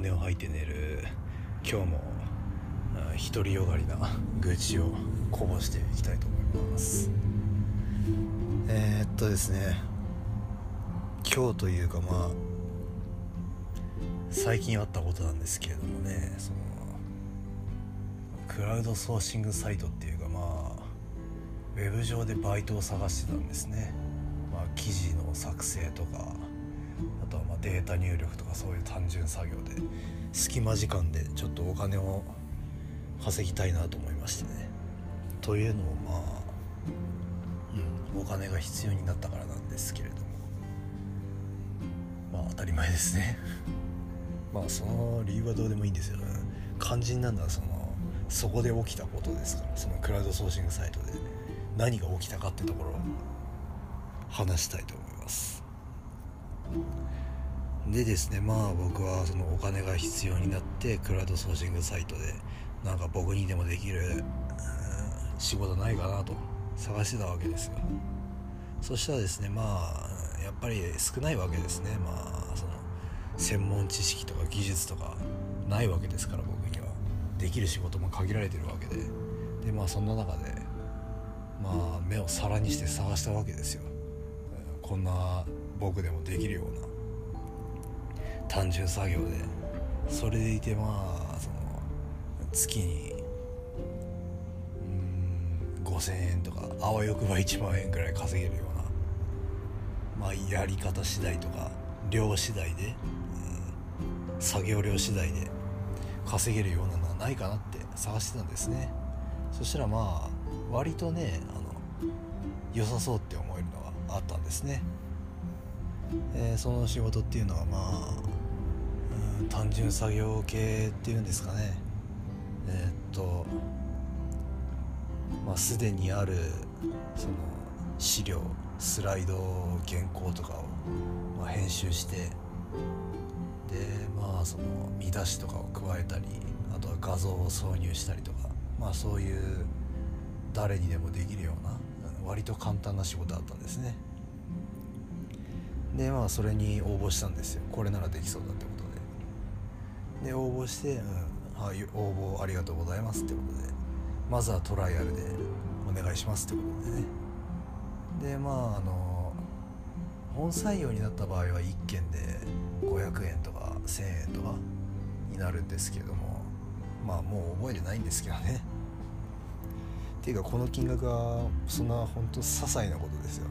金を吐いて寝る。今日も独りよがりな愚痴をこぼしていきたいと思います。えー、っとですね。今日というかまあ最近あったことなんですけれどもね。そのクラウドソーシングサイトっていうかまあウェブ上でバイトを探してたんですね、まあ、記事の作成とか。あとはまデータ入力とかそういう単純作業で隙間時間でちょっとお金を稼ぎたいなと思いましてね。というのもまあ、うん、お金が必要になったからなんですけれども。まあ当たり前ですね。まあその理由はどうでもいいんですよ、ね、肝心なのはそのそこで起きたことですからそのクラウドソーシングサイトで何が起きたかってところを話したいと思います。でですねまあ僕はそのお金が必要になってクラウドソーシングサイトでなんか僕にでもできる仕事ないかなと探してたわけですよ。そしたらですねまあやっぱり少ないわけですね。まあその専門知識とか技術とかないわけですから僕には。できる仕事も限られてるわけで。でまあそんな中でまあ目を皿にして探したわけですよ。こんな僕でもできるような単純作業でそれでいてまあその月にうん5,000円とかあわよくば1万円ぐらい稼げるようなまあやり方次第とか量次第で、うん、作業量次第で稼げるようなのはないかなって探してたんですね。そしたらまあ割とねあの良さそうって思えるのがあったんですね、えー、その仕事っていうのはまあ、うん、単純作業系っていうんですかね。えー、っとまあすでにあるその資料スライド原稿とかを、まあ、編集してでまあその見出しとかを加えたりあとは画像を挿入したりとかまあそういう誰にでもできるような割と簡単な仕事だったんですね。でまあそれに応募したんですよ。これならできそうだってことで。で応募して、うん、はい、応募ありがとうございますってことで。まずはトライアルでお願いしますってことでね。でまああの本採用になった場合は1件で500円とか1000円とかになるんですけども。まあもう覚えてないんですけどね。っていうかこの金額はそんな本当些細なことですよ。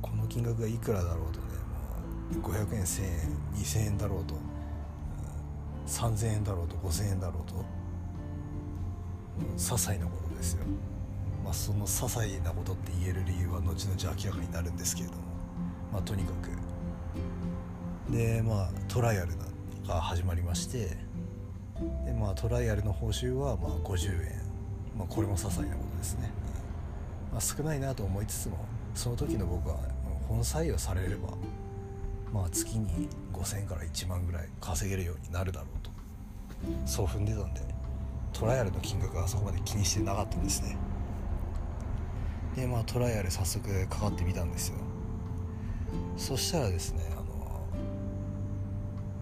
この金額がいくらだろうとねもう500円1000円2000円だろうと、うん、3000円だろうと5000円だろうと、うん、些細なことですよ。まあその些細なことって言える理由は後々明らかになるんですけれども。まあとにかく。でまあトライアルが始まりましてでまあトライアルの報酬はまあ50円、まあ、これも些細なことですね、まあ、少ないなと思いつつもその時の僕は本採用されればまあ月に5000から1万ぐらい稼げるようになるだろうと。そう踏んでたんでトライアルの金額はそこまで気にしてなかったんですね。でまあトライアル早速かかってみたんですよ。そしたらですねあの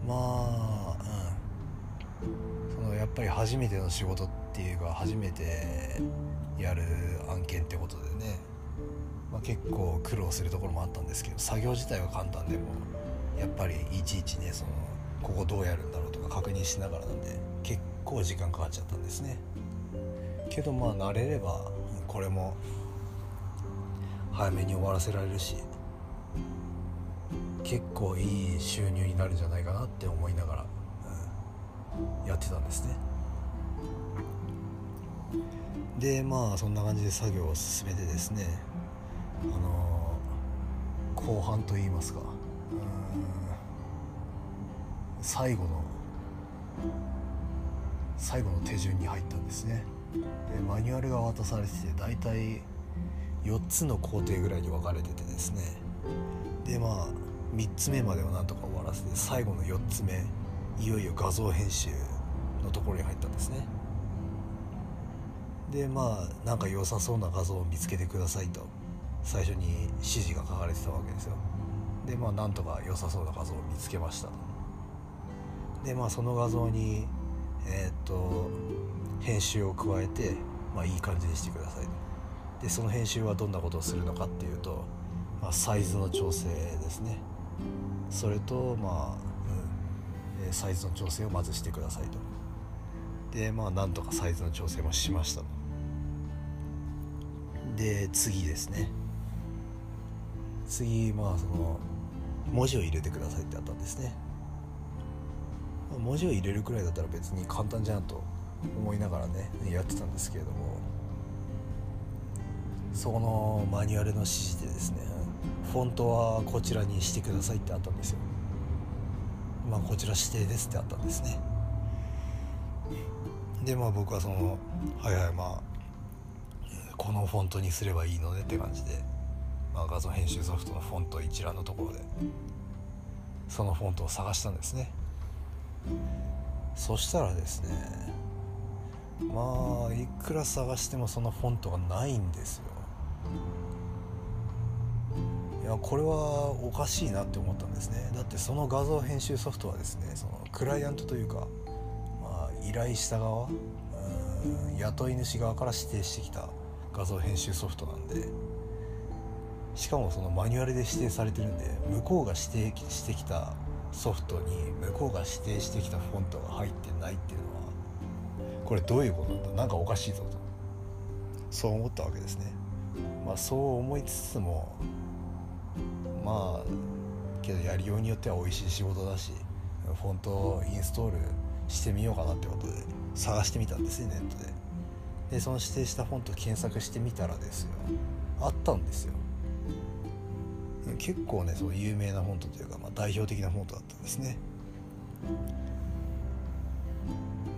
まあうん。そのやっぱり初めての仕事っていうか初めてやる案件ってことでね、まあ、結構苦労するところもあったんですけど作業自体は簡単でもやっぱりいちいちねそのここどうやるんだろうとか確認しながらなんで結構時間かかっちゃったんですね。けどまあ慣れればこれも早めに終わらせられるし結構いい収入になるんじゃないかなって思いながらやってたんですね。でまあそんな感じで作業を進めてですねあの後半といいますか。最後の最後の手順に入ったんですね。でマニュアルが渡されてて大体4つの工程ぐらいに分かれててですね。でまあ3つ目まではなんとか終わらせて最後の4つ目いよいよ画像編集のところに入ったんですね。でまあなんか良さそうな画像を見つけてくださいと。最初に指示が書かれてたわけですよ。でまあなんとか良さそうな画像を見つけましたでまあその画像にえー、っと編集を加えて、まあ、いい感じにしてくださいでその編集はどんなことをするのかっていうと、まあ、サイズの調整ですね。それとまあ、うん、サイズの調整をまずしてくださいと。でまあなんとかサイズの調整もしましたと。で次ですね。次まあその文字を入れてくださいってあったんですね。文字を入れるくらいだったら別に簡単じゃんと思いながらねやってたんですけれども。そこのマニュアルの指示でですねフォントはこちらにしてくださいってあったんですよ。まあこちら指定ですってあったんですね。でまあ僕はそのはいはいまあこのフォントにすればいいのねって感じで、まあ、画像編集ソフトのフォント一覧のところでそのフォントを探したんですね。そしたらですねまあいくら探してもそのフォントがないんですよ。いやこれはおかしいなって思ったんですね。だってその画像編集ソフトはですねそのクライアントというか、まあ、依頼した側雇い主側から指定してきた画像編集ソフトなんでしかもそのマニュアルで指定されてるんで向こうが指定してきたソフトに向こうが指定してきたフォントが入ってないっていうのはこれどういうことなんだ？なんかおかしいぞと。そう思ったわけですね。まあそう思いつつもまあけどやりようによっては美味しい仕事だしフォントをインストールしてみようかなってことで探してみたんですねネットで。でその指定したフォント検索してみたらですよあったんですよ結構ねその有名なフォントというか、まあ、代表的なフォントだったんですね。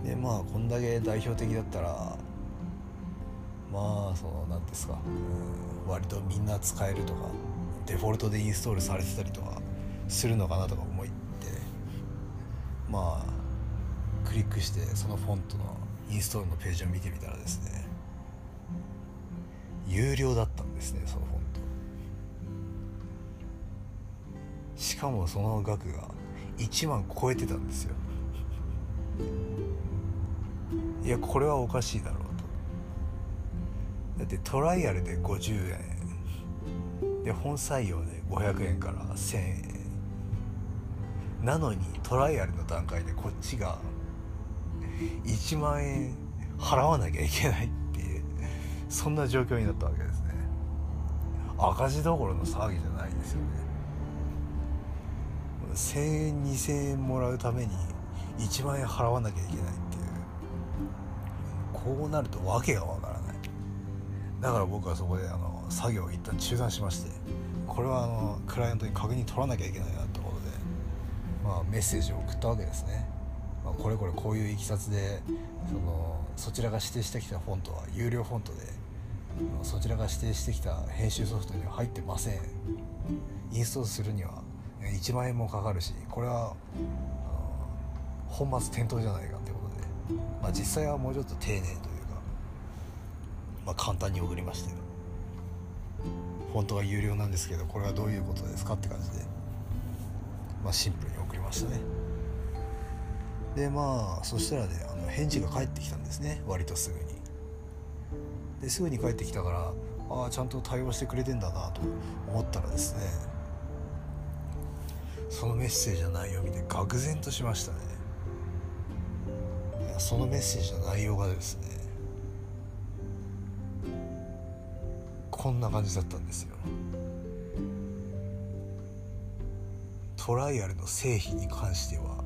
でまあこんだけ代表的だったらまあその何ですかうん割とみんな使えるとかデフォルトでインストールされてたりとかするのかなとか思いってまあクリックしてそのフォントのインストールのページを見てみたらですね有料だったんですねそのフォント。かもその額が1万超えてたんですよ。いやこれはおかしいだろうと。だってトライアルで50円。で本採用で500円から1000円。なのにトライアルの段階でこっちが1万円払わなきゃいけないっていうそんな状況になったわけですね。赤字どころの騒ぎじゃないですよね。1000円2000円もらうために1万円払わなきゃいけないっていう。こうなると訳がわからない。だから僕はそこであの作業を一旦中断しましてこれはあのクライアントに確認取らなきゃいけないなってことで、まあ、メッセージを送ったわけですね。まあ、これこれこういういきさつでそのそちらが指定してきたフォントは有料フォントでそちらが指定してきた編集ソフトには入ってません。インストールするには1万円もかかるしこれは本末転倒じゃないかってことで、まあ、実際はもうちょっと丁寧というか、まあ、簡単に送りましたよ。フォントは有料なんですけどこれはどういうことですかって感じで、まあ、シンプルに送りましたね。でまあそしたらねあの返事が返ってきたんですね。割とすぐに。ですぐに返ってきたからああちゃんと対応してくれてんだなと思ったらですねそのメッセージの内容を見て愕然としましたね。そのメッセージの内容がですねこんな感じだったんですよ。トライアルの成否に関しては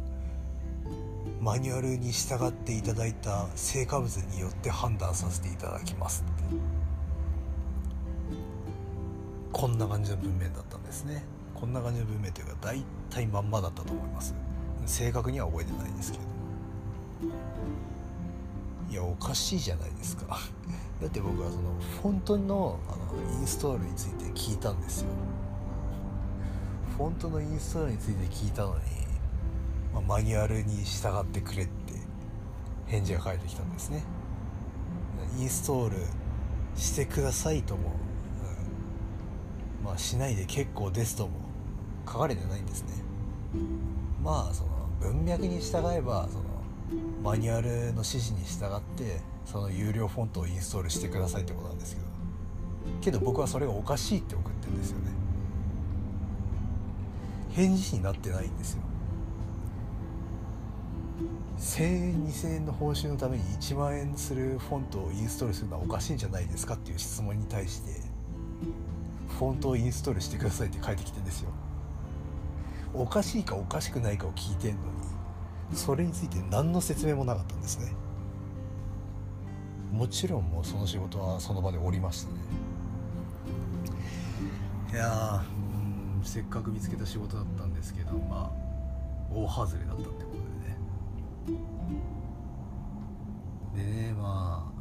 マニュアルに従っていただいた成果物によって判断させていただきますって。こんな感じの文面だったんですね。こんな感じの文面というか大体まんまだったと思います。正確には覚えてないですけどいやおかしいじゃないですか。だって僕はそのフォントのあのインストールについて聞いたんですよ。フォントのインストールについて聞いたのにまあ、マニュアルに従ってくれって返事が返ってきたんですね。インストールしてくださいとも、うん、まあしないで結構ですとも書かれてないんですね。まあその文脈に従えばそのマニュアルの指示に従ってその有料フォントをインストールしてくださいってことなんですけど。けど僕はそれがおかしいって送ってんですよね。返事になってないんですよ。1000円2000円の報酬のために1万円するフォントをインストールするのはおかしいんじゃないですかっていう質問に対してフォントをインストールしてくださいって返ってきてんですよ。おかしいかおかしくないかを聞いてんのにそれについて何の説明もなかったんですね。もちろんもうその仕事はその場で降りましたね。いやせっかく見つけた仕事だったんですけどまあ大外れだったってことでね。でねま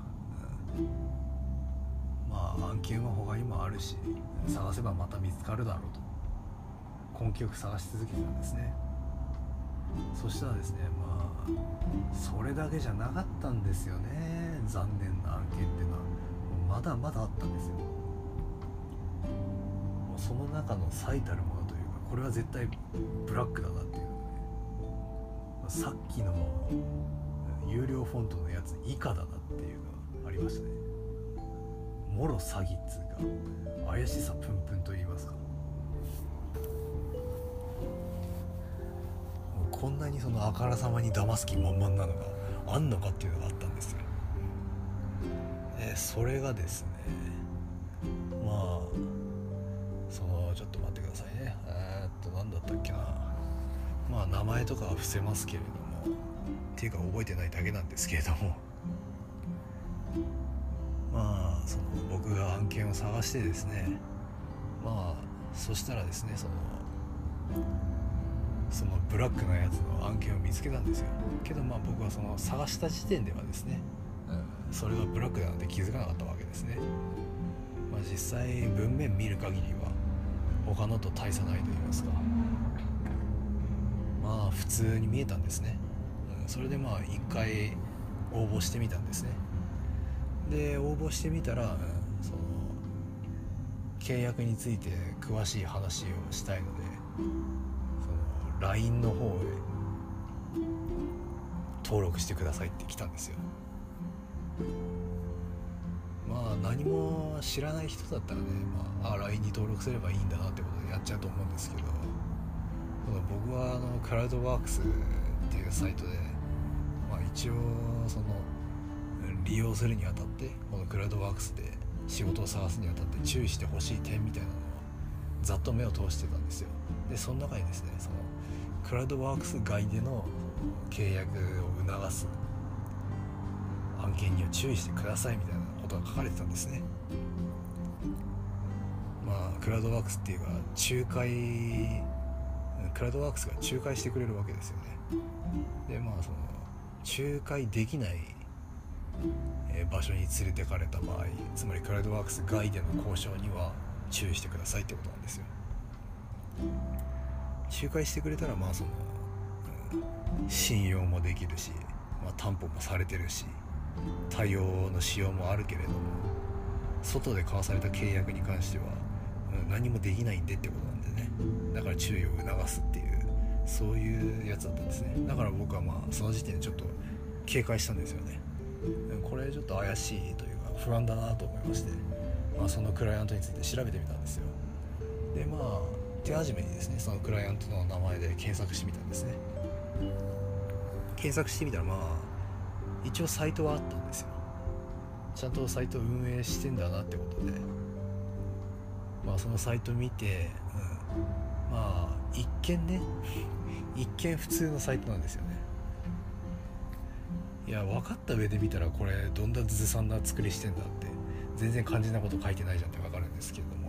あ、まあ案件は他にもあるし探せばまた見つかるだろうと。根気よく探し続けてたんですね。そしたらですねまあそれだけじゃなかったんですよね。残念な案件っていうのは。まだまだあったんですよ。もうその中の最たるものというかこれは絶対ブラックだなっていうのねさっきの有料フォントのやつ以下だなっていうのがありましたね。もろ詐欺っつうか怪しさプンプンと言いますか。こんなにそのあからさまに騙す気満々なのがあんのかっていうのがあったんですよ。えそれがですねまあそのちょっと待ってくださいね。えー、っと何だったっけな。まあ名前とかは伏せますけれどもっていうか覚えてないだけなんですけれども。まあその僕が案件を探してですね。まあそしたらですねそのそのブラックなやつの案件を見つけたんですよ。けどまあ僕はその探した時点ではですね、うん、それがブラックだなんて気づかなかったわけですね。まあ実際文面見る限りは他のと大差ないと言いますか。まあ普通に見えたんですね、うん、それでまあ一回応募してみたんですね。で応募してみたら、うん、その契約について詳しい話をしたいので LINE の方へ登録してくださいって来たんですよ。まあ何も知らない人だったらね、まあ、あ LINE に登録すればいいんだなってことでやっちゃうと思うんですけど僕はあのクラウドワークスっていうサイトで、まあ、一応その利用するにあたってこのクラウドワークスで仕事を探すにあたって注意してほしい点みたいなのをざっと目を通してたんですよ。でその中にですねそのクラウドワークス外での契約を促す。案件には注意してくださいみたいなことが書かれてたんですね。まあクラウドワークスっていうか仲介クラウドワークスが仲介してくれるわけですよね。でまあその仲介できない場所に連れてかれた場合つまりクラウドワークス外での交渉には注意してくださいってことなんですよ。仲介してくれたらまあその、うん、信用もできるし、まあ、担保もされてるし対応のしようもあるけれども外で交わされた契約に関しては、うん、何もできないんでってことなんでね。だから注意を促すっていうそういうやつだったんですね。だから僕はまあその時点でちょっと警戒したんですよね。これちょっと怪しいというか不安だなと思いまして、まあ、そのクライアントについて調べてみたんですよ。でまあ手始めにですねそのクライアントの名前で検索してみたんですね。検索してみたらまあ一応サイトはあったんですよ。ちゃんとサイト運営してんだなってことで。まあそのサイト見て、うん、まあ一見ね 一見普通のサイトなんですよね。いや分かった上で見たらこれどんなずさんな作りしてんだって全然肝心なこと書いてないじゃんって分かるんですけども。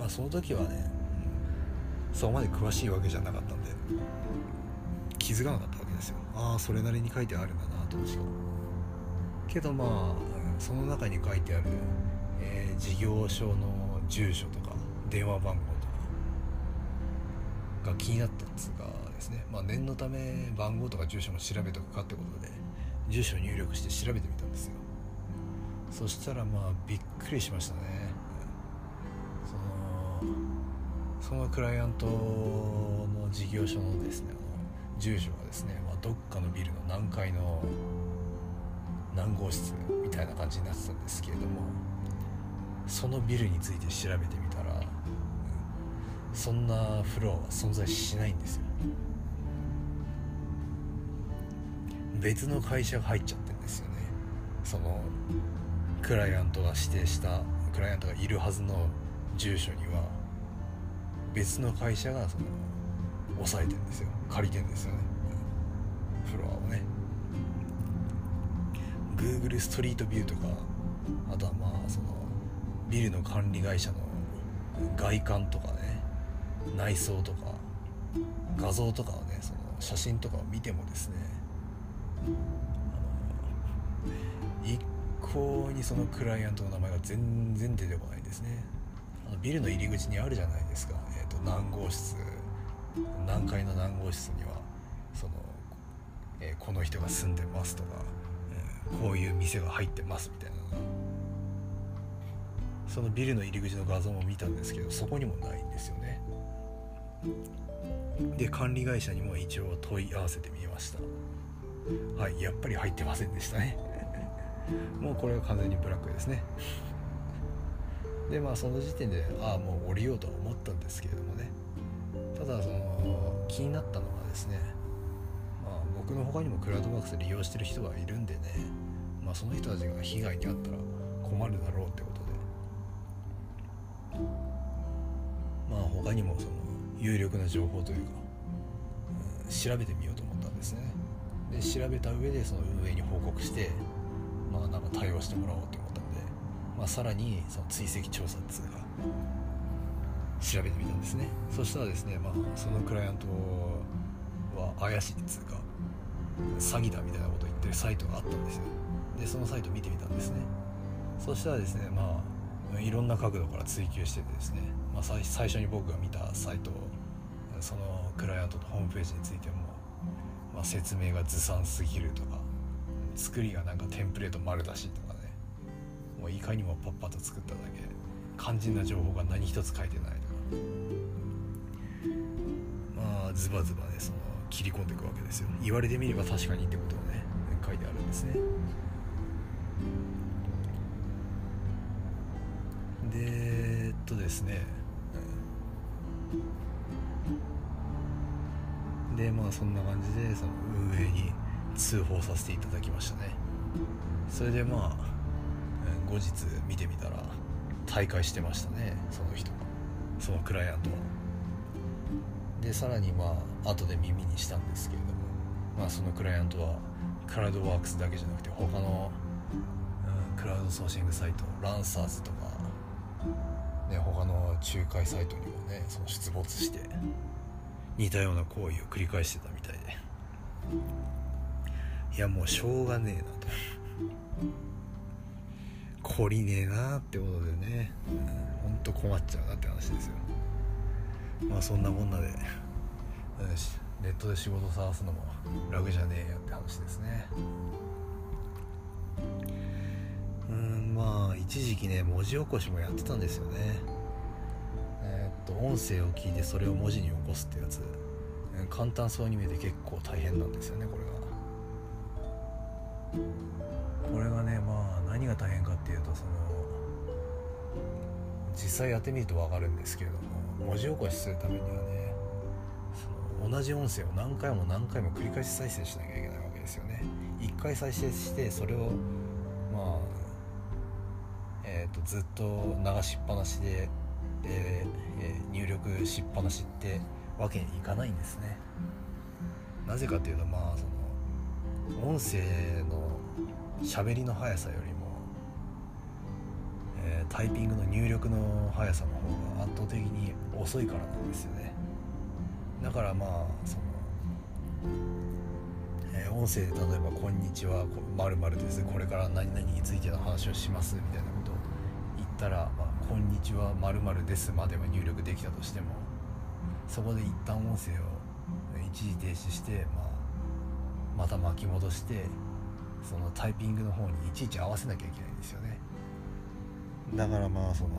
まあその時はねそこまで詳しいわけじゃなかったんで気づかなかったわけですよ。ああそれなりに書いてあるんだなとしかけどまあその中に書いてある、えー、事業所の住所とか電話番号とかが気になったんですがですね、まあ、念のため番号とか住所も調べとくかってことで住所入力して調べてみたんですよ。そしたらまあびっくりしましたね。そのクライアントの事業所のですね住所がですね、まあ、どっかのビルの何階の何号室みたいな感じになってたんですけれどもそのビルについて調べてみたら、うん、そんなフロアは存在しないんですよ。別の会社が入っちゃってるんですよね。そのクライアントが指定したクライアントがいるはずの住所には別の会社がその抑えてんですよ。借りてんですよね。フロアをね。Google ストリートビューとかあとはまあそのビルの管理会社の外観とかね。内装とか画像とかをねその写真とかを見てもですね。一向にそのクライアントの名前が全然出てこないんですね。ビルの入り口にあるじゃないですか、えーと、何号室。何階の何号室にはその、えー、この人が住んでますとか、えー、こういう店が入ってますみたいなそのビルの入り口の画像も見たんですけどそこにもないんですよね。で管理会社にも一応問い合わせてみました。はいやっぱり入ってませんでしたね。もうこれは完全にブラックですね。でまあその時点でああもう降りようとは思ったんですけれどもね。ただその気になったのがですねまあ僕の他にもクラウドワークス利用してる人がいるんでねまあその人たちが被害に遭ったら困るだろうってことで。まあ他にもその有力な情報というか、うん、調べてみようと思ったんですね。で調べた上でその運営に報告してまあなんか対応してもらおうと思ったので、まあ、さらにその追跡調査っつうか調べてみたんですね。そしたらですね、まあ、そのクライアントは怪しいっつうか詐欺だみたいなことを言ってるサイトがあったんですよ。でそのサイト見てみたんですね。そしたらですねまあいろんな角度から追求しててですね、まあ、最初に僕が見たサイトそのクライアントのホームページについても、まあ、説明がずさんすぎるとか作りがなんかテンプレート丸出しとかいかにもパッパと作っただけ。肝心な情報が何一つ書いてないとまあズバズバねその切り込んでいくわけですよ。言われてみれば確かにってことをね書いてあるんですね。でえっとですね。でまあそんな感じでその運営に通報させていただきましたね。それでまあ後日見てみたら大会してましたねその人。そのクライアントは。でさらにまあ後で耳にしたんですけれどもまあそのクライアントはクラウドワークスだけじゃなくて他の、うん、クラウドソーシングサイトランサーズとか、ね、他の仲介サイトにもねその出没して似たような行為を繰り返してたみたいで。いやもうしょうがねえなと。懲りねえなってことでね、うん、ほんと困っちゃうなって話ですよ。まあそんなこんなで。ネットで仕事探すのも楽じゃねえよって話ですね。うんまあ一時期ね文字起こしもやってたんですよね。えー、っと音声を聞いてそれを文字に起こすってやつ。簡単そうに見えて結構大変なんですよねこれが。これがね何が大変かっていうとその実際やってみると分かるんですけれども文字起こしするためにはねその同じ音声を何回も何回も繰り返し再生しなきゃいけないわけですよね。一回再生してそれをまあえーと、ずっと流しっぱなしでで、えー、入力しっぱなしってわけにいかないんですね。なぜかっていうとまあその音声の喋りの速さより、タイピングの入力の速さの方が圧倒的に遅いからなんですよね。だからまあその、えー、音声で例えば「こんにちはまるです。これから何々についての話をします」みたいなことを言ったら「まあ、こんにちはまるです」までは入力できたとしてもそこで一旦音声を一時停止して、まあ、また巻き戻してそのタイピングの方にいちいち合わせなきゃいけないんですよね。だからまあその、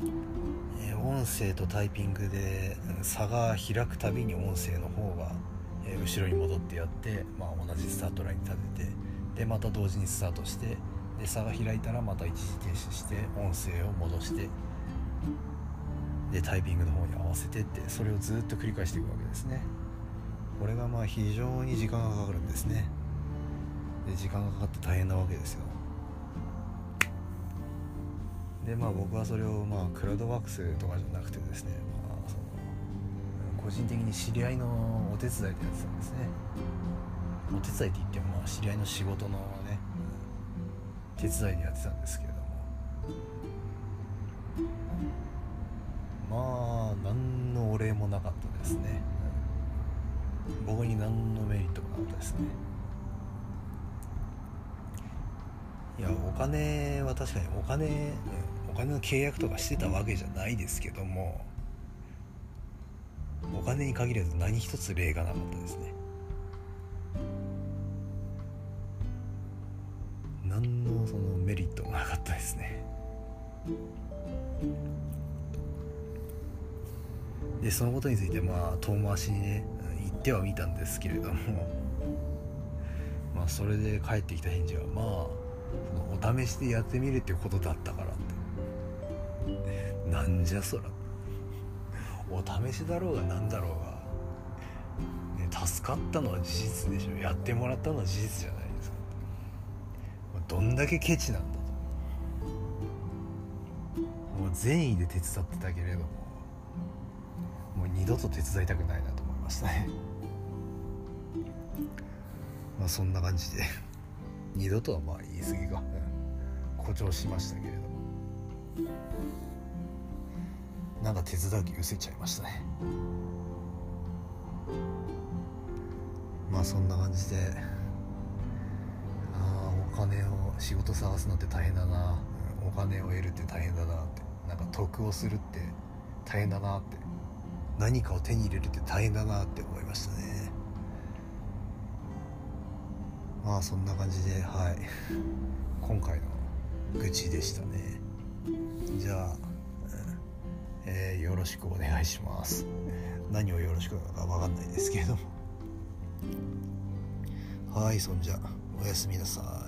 うん、え、音声とタイピングで差が開くたびに音声の方が、えー、後ろに戻ってやって、まあ、同じスタートラインに立ててでまた同時にスタートしてで差が開いたらまた一時停止して音声を戻してでタイピングの方に合わせてってそれをずっと繰り返していくわけですね。これがまあ非常に時間がかかるんですね。で時間がかかって大変なわけですよ。でまあ僕はそれをまあクラウドワークスとかじゃなくてですね、まあ、その個人的に知り合いのお手伝いでやってたんですね。お手伝いって言ってもまあ知り合いの仕事のね手伝いでやってたんですけれども。まあ何のお礼もなかったですね。僕に何のメリットもなかったですね。いやお金は確かにお金お金の契約とかしてたわけじゃないですけどもお金に限らず何一つ例がなかったですね。何のそのメリットもなかったですね。でそのことについてまあ遠回しにね言ってはみたんですけれどもまあそれで返ってきた返事はまあそのお試しでやってみるっていうことだったからってなんじゃそら。お試しだろうが何だろうが、ね、助かったのは事実でしょ。やってもらったのは事実じゃないですか。どんだけケチなんだと。もう善意で手伝ってたけれどももう二度と手伝いたくないなと思いましたね。まあそんな感じで。二度とはまあ言い過ぎか、誇張しましたけれどなんか手伝う気失せちゃいましたね。まあそんな感じでああお金を仕事探すのって大変だな。お金を得るって大変だなって。なんか得をするって大変だなって。何かを手に入れるって大変だなって思いましたね。まあそんな感じではい。今回の愚痴でしたね。じゃあ、えー、よろしくお願いします。何をよろしくなのか分かんないですけれども。はいそんじゃおやすみなさい。